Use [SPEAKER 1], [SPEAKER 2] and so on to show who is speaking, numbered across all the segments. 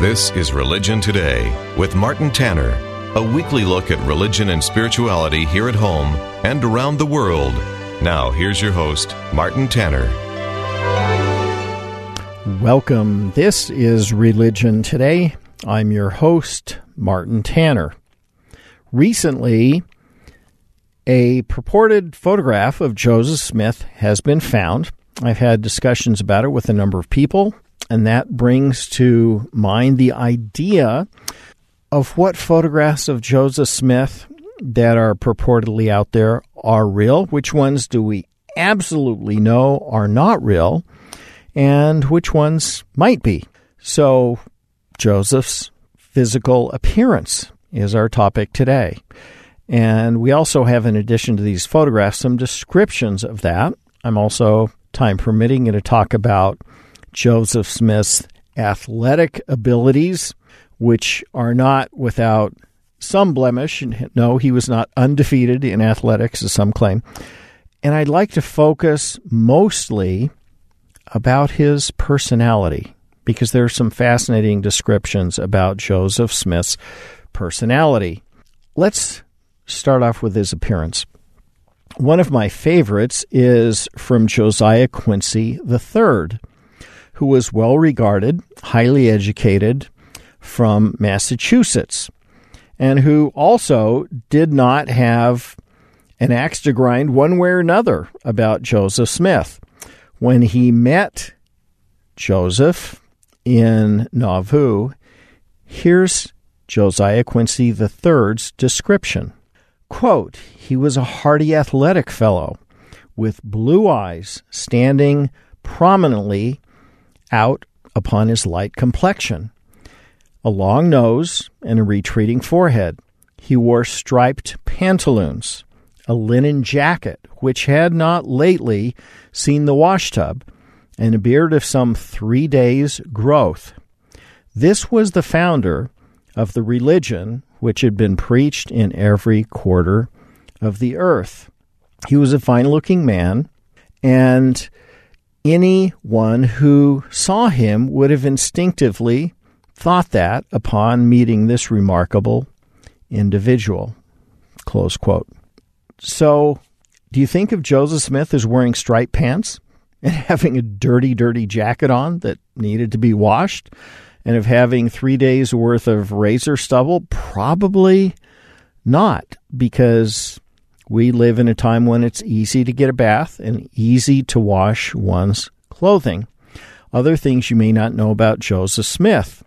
[SPEAKER 1] This is Religion Today with Martin Tanner, a weekly look at religion and spirituality here at home and around the world. Now, here's your host, Martin Tanner.
[SPEAKER 2] Welcome. This is Religion Today. I'm your host, Martin Tanner. Recently, a purported photograph of Joseph Smith has been found. I've had discussions about it with a number of people, and that brings to mind the idea of what photographs of Joseph Smith that are purportedly out there are real, which ones do we absolutely know are not real, and which ones might be. So, Joseph's physical appearance is our topic today. And we also have, in addition to these photographs, some descriptions of that. I'm also, time permitting, going to talk about Joseph Smith's athletic abilities, which are not without some blemish. No, he was not undefeated in athletics, as some claim. And I'd like to focus mostly about his personality because there are some fascinating descriptions about Joseph Smith's personality. Let's start off with his appearance. One of my favorites is from Josiah Quincy III who was well regarded, highly educated from Massachusetts, and who also did not have an axe to grind one way or another about Joseph Smith. When he met Joseph in Nauvoo, here's Josiah Quincy III's description. Quote, he was a hearty athletic fellow with blue eyes standing prominently out upon his light complexion, a long nose, and a retreating forehead. He wore striped pantaloons, a linen jacket, which had not lately seen the washtub, and a beard of some three days' growth. This was the founder of the religion which had been preached in every quarter of the earth. He was a fine looking man, and anyone who saw him would have instinctively thought that upon meeting this remarkable individual. Close quote. So, do you think of Joseph Smith as wearing striped pants and having a dirty, dirty jacket on that needed to be washed? And of having three days worth of razor stubble? Probably not, because we live in a time when it's easy to get a bath and easy to wash one's clothing. Other things you may not know about Joseph Smith,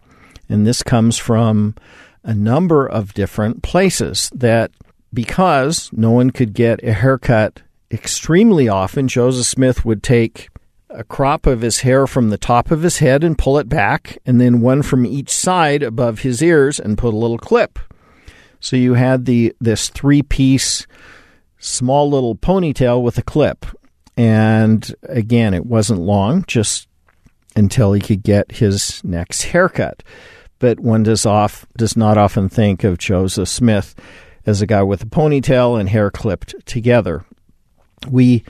[SPEAKER 2] and this comes from a number of different places that because no one could get a haircut extremely often, Joseph Smith would take a crop of his hair from the top of his head and pull it back, and then one from each side above his ears and put a little clip. So you had the this three piece small little ponytail with a clip. And again, it wasn't long, just until he could get his next haircut. But one does off does not often think of Joseph Smith as a guy with a ponytail and hair clipped together. We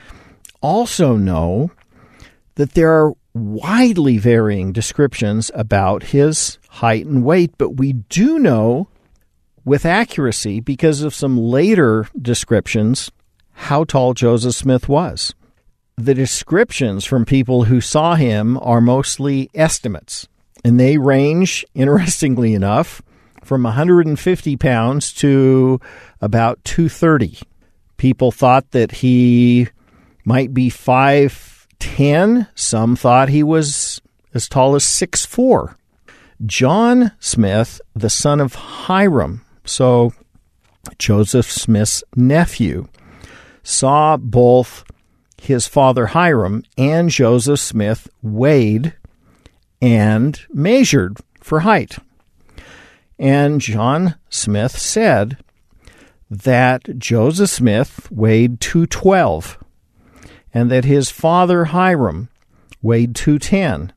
[SPEAKER 2] also know that there are widely varying descriptions about his height and weight, but we do know with accuracy because of some later descriptions how tall Joseph Smith was. The descriptions from people who saw him are mostly estimates, and they range, interestingly enough, from 150 pounds to about 230. People thought that he might be 5'10. Some thought he was as tall as 6'4. John Smith, the son of Hyrum, so, Joseph Smith's nephew saw both his father Hyrum and Joseph Smith weighed and measured for height. And John Smith said that Joseph Smith weighed 212 and that his father Hyrum weighed 210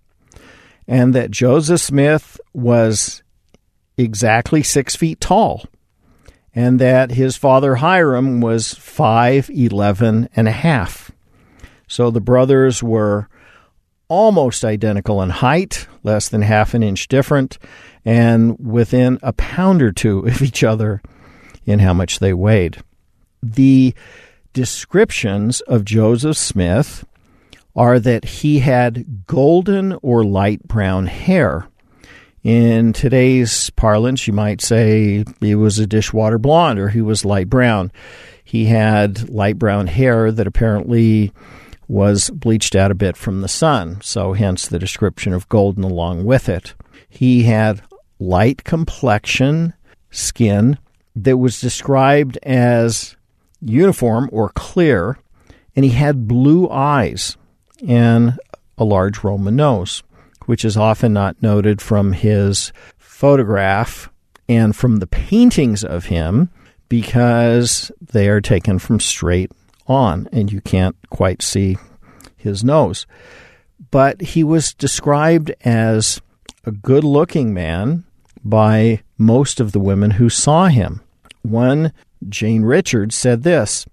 [SPEAKER 2] and that Joseph Smith was exactly six feet tall and that his father Hyrum was 5'11 and a half. So the brothers were almost identical in height, less than half an inch different, and within a pound or two of each other in how much they weighed. The descriptions of Joseph Smith are that he had golden or light brown hair. In today's parlance, you might say he was a dishwater blonde or he was light brown. He had light brown hair that apparently was bleached out a bit from the sun, so hence the description of golden along with it. He had light complexion, skin that was described as uniform or clear, and he had blue eyes and a large Roman nose, which is often not noted from his photograph and from the paintings of him because they are taken from straight on and you can't quite see his nose. But he was described as a good looking man by most of the women who saw him. One, Jane Richards, said this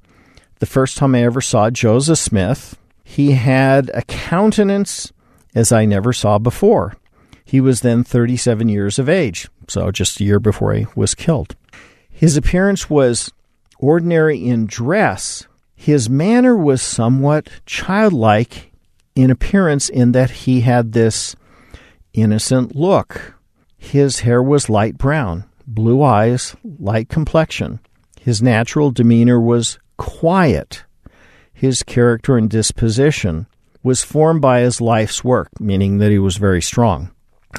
[SPEAKER 2] The first time I ever saw Joseph Smith, he had a countenance as I never saw before. He was then 37 years of age, so just a year before he was killed. His appearance was ordinary in dress. His manner was somewhat childlike in appearance, in that he had this innocent look. His hair was light brown, blue eyes, light complexion. His natural demeanor was quiet his character and disposition was formed by his life's work, meaning that he was very strong.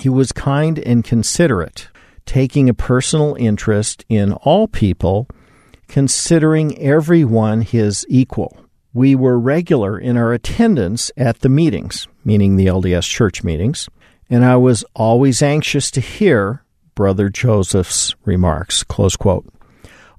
[SPEAKER 2] He was kind and considerate, taking a personal interest in all people, considering everyone his equal. We were regular in our attendance at the meetings, meaning the LDS church meetings, and I was always anxious to hear Brother Joseph's remarks. Close quote.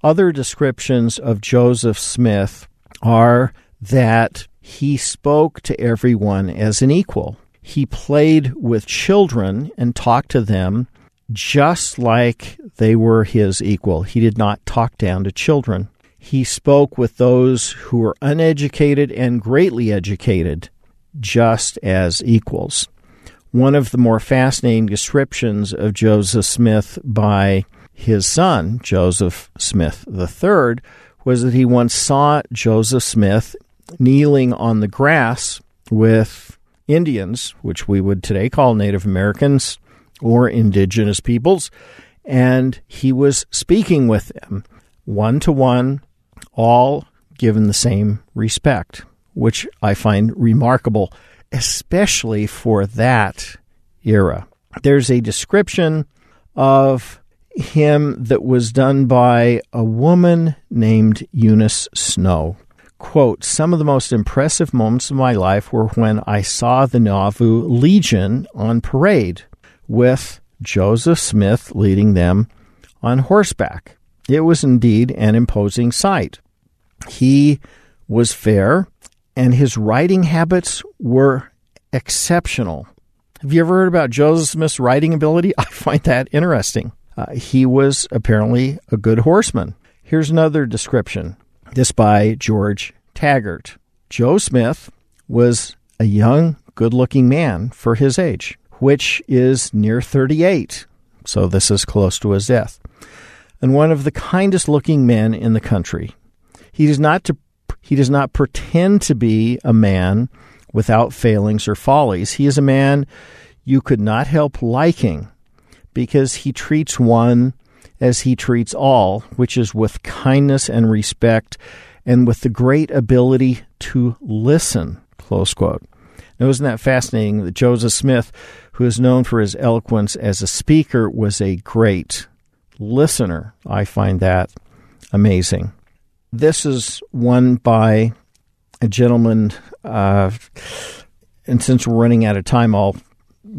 [SPEAKER 2] Other descriptions of Joseph Smith are that he spoke to everyone as an equal. He played with children and talked to them just like they were his equal. He did not talk down to children. He spoke with those who were uneducated and greatly educated just as equals. One of the more fascinating descriptions of Joseph Smith by his son, Joseph Smith III, was that he once saw Joseph Smith kneeling on the grass with Indians, which we would today call Native Americans or indigenous peoples, and he was speaking with them one to one, all given the same respect, which I find remarkable, especially for that era. There's a description of him that was done by a woman named Eunice Snow quote, some of the most impressive moments of my life were when I saw the Nauvoo Legion on parade with Joseph Smith leading them on horseback. It was indeed an imposing sight. He was fair, and his riding habits were exceptional. Have you ever heard about Joseph Smith's riding ability? I find that interesting. Uh, he was apparently a good horseman. Here's another description this by George Taggart. Joe Smith was a young, good looking man for his age, which is near 38. So this is close to his death. And one of the kindest looking men in the country. He does not to, he does not pretend to be a man without failings or follies. He is a man you could not help liking because he treats one as he treats all, which is with kindness and respect and with the great ability to listen. Close quote. Now, isn't that fascinating that Joseph Smith, who is known for his eloquence as a speaker, was a great listener? I find that amazing. This is one by a gentleman, uh, and since we're running out of time, I'll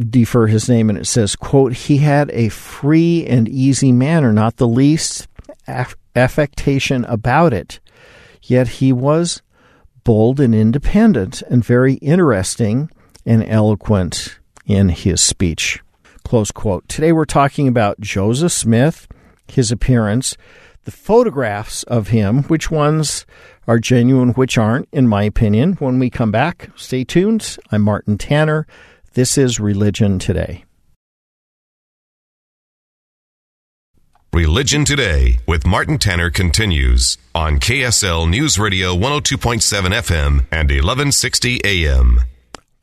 [SPEAKER 2] defer his name, and it says, quote, he had a free and easy manner, not the least aff- affectation about it. Yet he was bold and independent and very interesting and eloquent in his speech. Close quote. Today we're talking about Joseph Smith, his appearance, the photographs of him, which ones are genuine, which aren't, in my opinion. When we come back, stay tuned. I'm Martin Tanner. This is Religion Today.
[SPEAKER 1] Religion Today with Martin Tanner continues on KSL News Radio 102.7 FM and 1160 AM.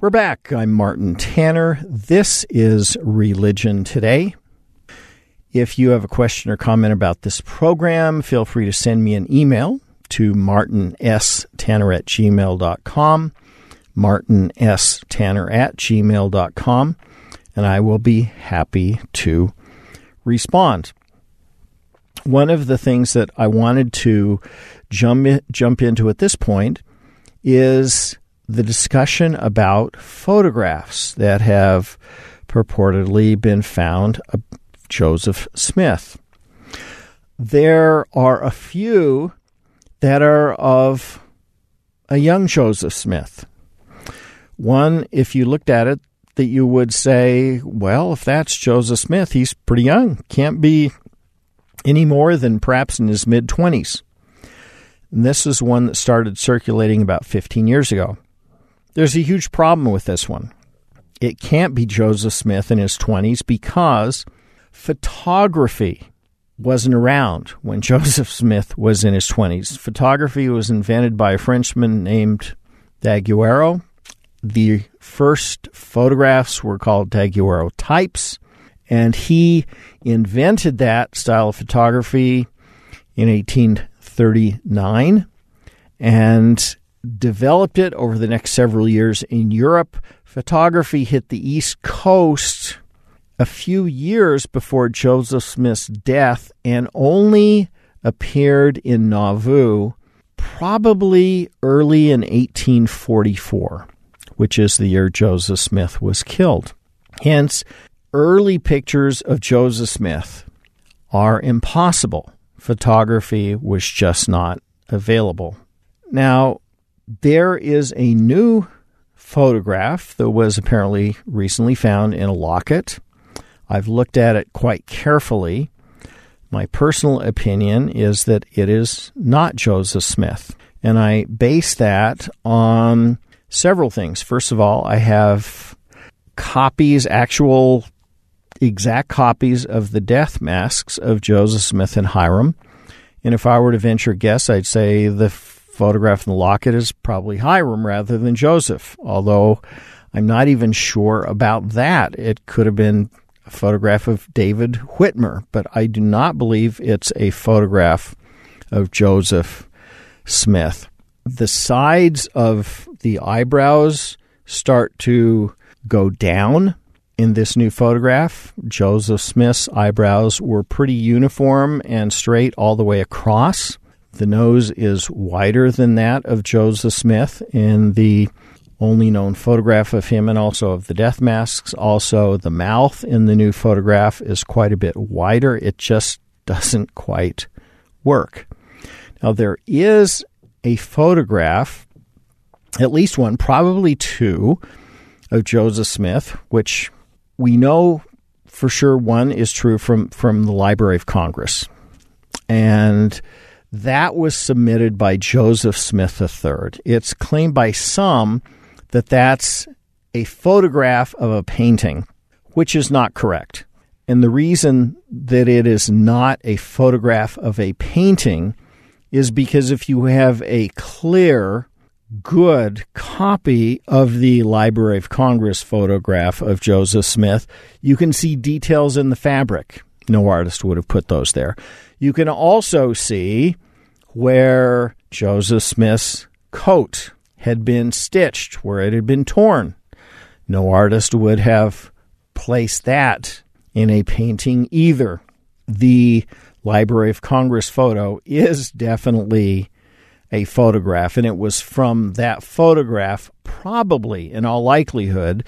[SPEAKER 2] We're back. I'm Martin Tanner. This is Religion Today. If you have a question or comment about this program, feel free to send me an email to martinstanner at gmail.com, martinstanner at gmail.com, and I will be happy to respond. One of the things that I wanted to jump, jump into at this point is the discussion about photographs that have purportedly been found of Joseph Smith. There are a few that are of a young Joseph Smith. One, if you looked at it, that you would say, well, if that's Joseph Smith, he's pretty young. Can't be any more than perhaps in his mid 20s. And this is one that started circulating about 15 years ago. There's a huge problem with this one. It can't be Joseph Smith in his 20s because photography wasn't around when Joseph Smith was in his 20s. Photography was invented by a Frenchman named Daguerreau. The first photographs were called daguerreotypes, and he invented that style of photography in 1839 and developed it over the next several years in Europe. Photography hit the East Coast a few years before Joseph Smith's death and only appeared in Nauvoo probably early in 1844, which is the year Joseph Smith was killed. Hence, early pictures of Joseph Smith are impossible. Photography was just not available. Now, there is a new photograph that was apparently recently found in a locket I've looked at it quite carefully. My personal opinion is that it is not Joseph Smith. And I base that on several things. First of all, I have copies, actual exact copies of the death masks of Joseph Smith and Hyrum. And if I were to venture a guess, I'd say the photograph in the locket is probably Hyrum rather than Joseph, although I'm not even sure about that. It could have been a photograph of David Whitmer, but I do not believe it's a photograph of Joseph Smith. The sides of the eyebrows start to go down in this new photograph. Joseph Smith's eyebrows were pretty uniform and straight all the way across. The nose is wider than that of Joseph Smith in the only known photograph of him and also of the death masks. Also, the mouth in the new photograph is quite a bit wider. It just doesn't quite work. Now, there is a photograph, at least one, probably two, of Joseph Smith, which we know for sure one is true from, from the Library of Congress. And that was submitted by Joseph Smith III. It's claimed by some that that's a photograph of a painting, which is not correct. And the reason that it is not a photograph of a painting is because if you have a clear, good copy of the Library of Congress photograph of Joseph Smith, you can see details in the fabric. No artist would have put those there. You can also see where Joseph Smith's coat had been stitched, where it had been torn. No artist would have placed that in a painting either. The Library of Congress photo is definitely a photograph, and it was from that photograph, probably in all likelihood,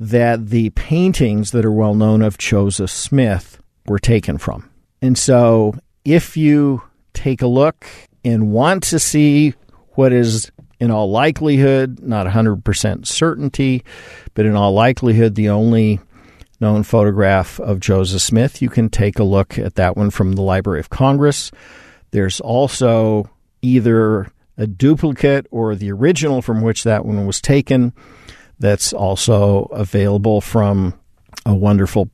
[SPEAKER 2] that the paintings that are well known of Joseph Smith were taken from. And so, if you take a look and want to see what is in all likelihood, not 100% certainty, but in all likelihood, the only known photograph of Joseph Smith, you can take a look at that one from the Library of Congress. There's also either a duplicate or the original from which that one was taken that's also available from a wonderful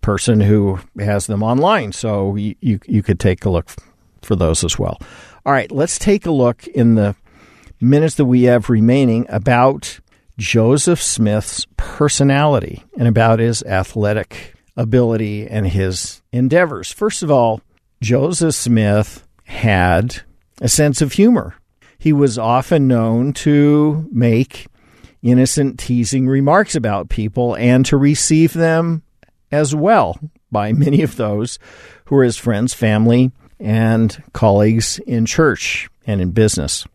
[SPEAKER 2] person who has them online. So you, you, you could take a look for those as well. All right, let's take a look in the minutes that we have remaining about Joseph Smith's personality and about his athletic ability and his endeavors. First of all, Joseph Smith had a sense of humor. He was often known to make innocent, teasing remarks about people and to receive them as well by many of those who were his friends, family, and colleagues in church and in business.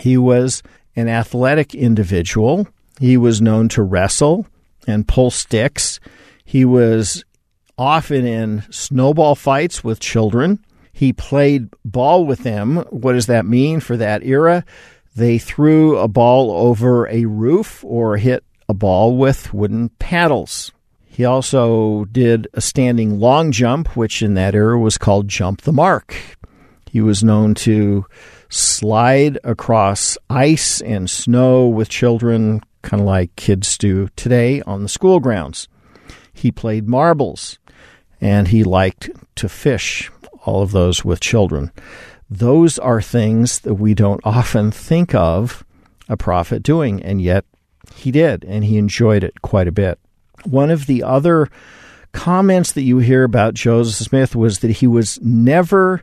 [SPEAKER 2] He was an athletic individual. He was known to wrestle and pull sticks. He was often in snowball fights with children. He played ball with them. What does that mean for that era? They threw a ball over a roof or hit a ball with wooden paddles. He also did a standing long jump, which in that era was called jump the mark. He was known to slide across ice and snow with children, kind of like kids do today on the school grounds. He played marbles and he liked to fish, all of those with children. Those are things that we don't often think of a prophet doing, and yet he did, and he enjoyed it quite a bit. One of the other comments that you hear about Joseph Smith was that he was never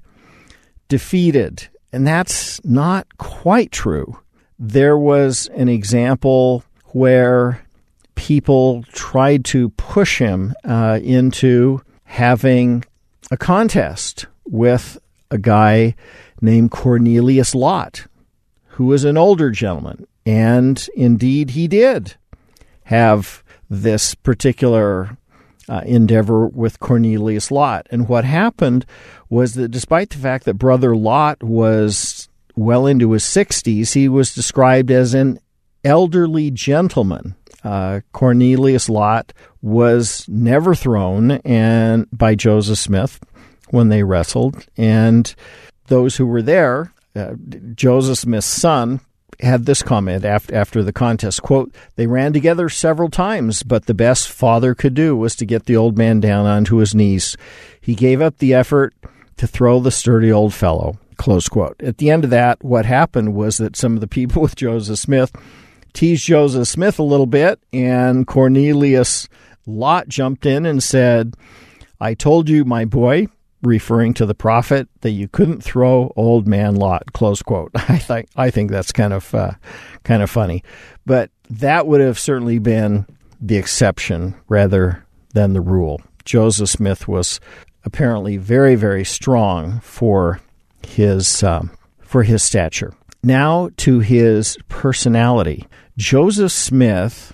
[SPEAKER 2] defeated, and that's not quite true. There was an example where people tried to push him uh, into having a contest with a guy named Cornelius Lott, who was an older gentleman. And indeed, he did have this particular uh, endeavor with Cornelius Lott. And what happened was that despite the fact that Brother Lott was well into his 60s, he was described as an elderly gentleman. Uh, Cornelius Lott was never thrown and by Joseph Smith when they wrestled, and those who were there, uh, Joseph Smith's son, had this comment after, after the contest quote they ran together several times but the best father could do was to get the old man down onto his knees he gave up the effort to throw the sturdy old fellow close quote at the end of that what happened was that some of the people with joseph smith teased joseph smith a little bit and cornelius lott jumped in and said i told you my boy referring to the prophet that you couldn't throw old man Lott. Close quote. I think I think that's kind of uh, kind of funny, but that would have certainly been the exception rather than the rule. Joseph Smith was apparently very very strong for his um, for his stature. Now to his personality. Joseph Smith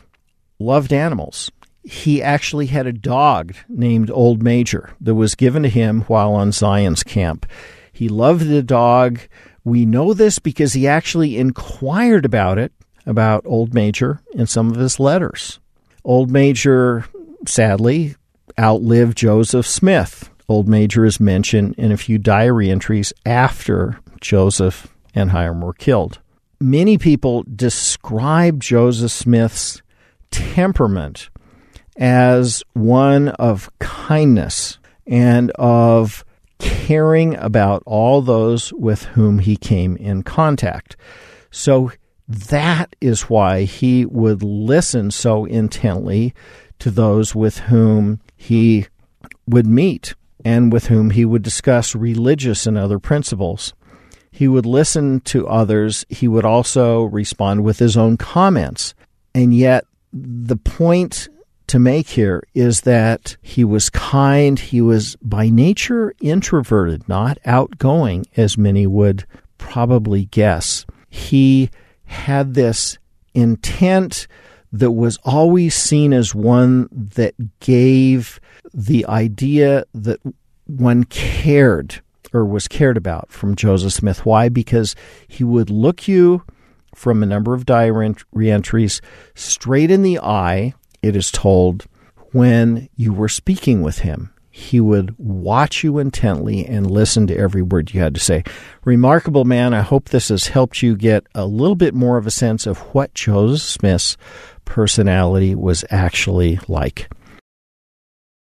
[SPEAKER 2] loved animals he actually had a dog named Old Major that was given to him while on Zion's camp. He loved the dog. We know this because he actually inquired about it, about Old Major, in some of his letters. Old Major, sadly, outlived Joseph Smith. Old Major is mentioned in a few diary entries after Joseph and Hyrum were killed. Many people describe Joseph Smith's temperament as one of kindness and of caring about all those with whom he came in contact. So that is why he would listen so intently to those with whom he would meet and with whom he would discuss religious and other principles. He would listen to others. He would also respond with his own comments. And yet, the point to make here is that he was kind. He was by nature introverted, not outgoing, as many would probably guess. He had this intent that was always seen as one that gave the idea that one cared or was cared about from Joseph Smith. Why? Because he would look you from a number of diary reentries straight in the eye, it is told, when you were speaking with him. He would watch you intently and listen to every word you had to say. Remarkable man. I hope this has helped you get a little bit more of a sense of what Joseph Smith's personality was actually like.